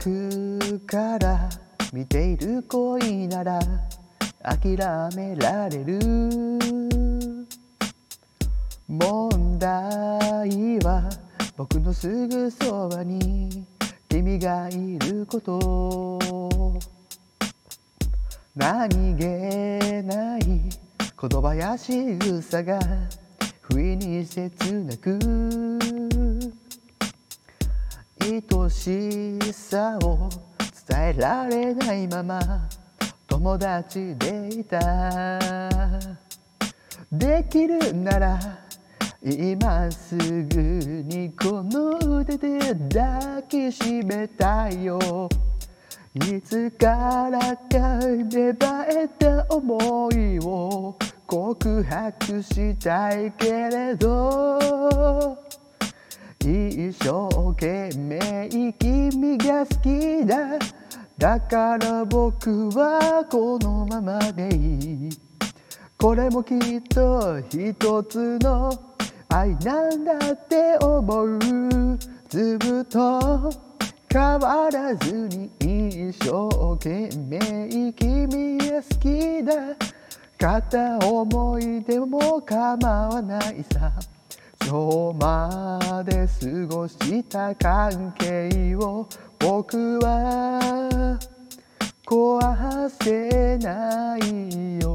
くから見ている恋なら諦められる。問題は僕のすぐそばに君がいること。何気ない言葉や仕草が不意に切なく。愛しさを伝えられないまま友達でいた。できるなら今すぐにこの腕で抱きしめたいよ。いつからか芽生えた思いを告白したいけれど。一生懸命君が好きだ。だから僕はこのままでいい。これもきっと一つの愛なんだって思う。ずっと変わらずに一生懸命君が好きだ。片思いでも構わないさ。今日まで過ごした関係を僕は壊せないよ。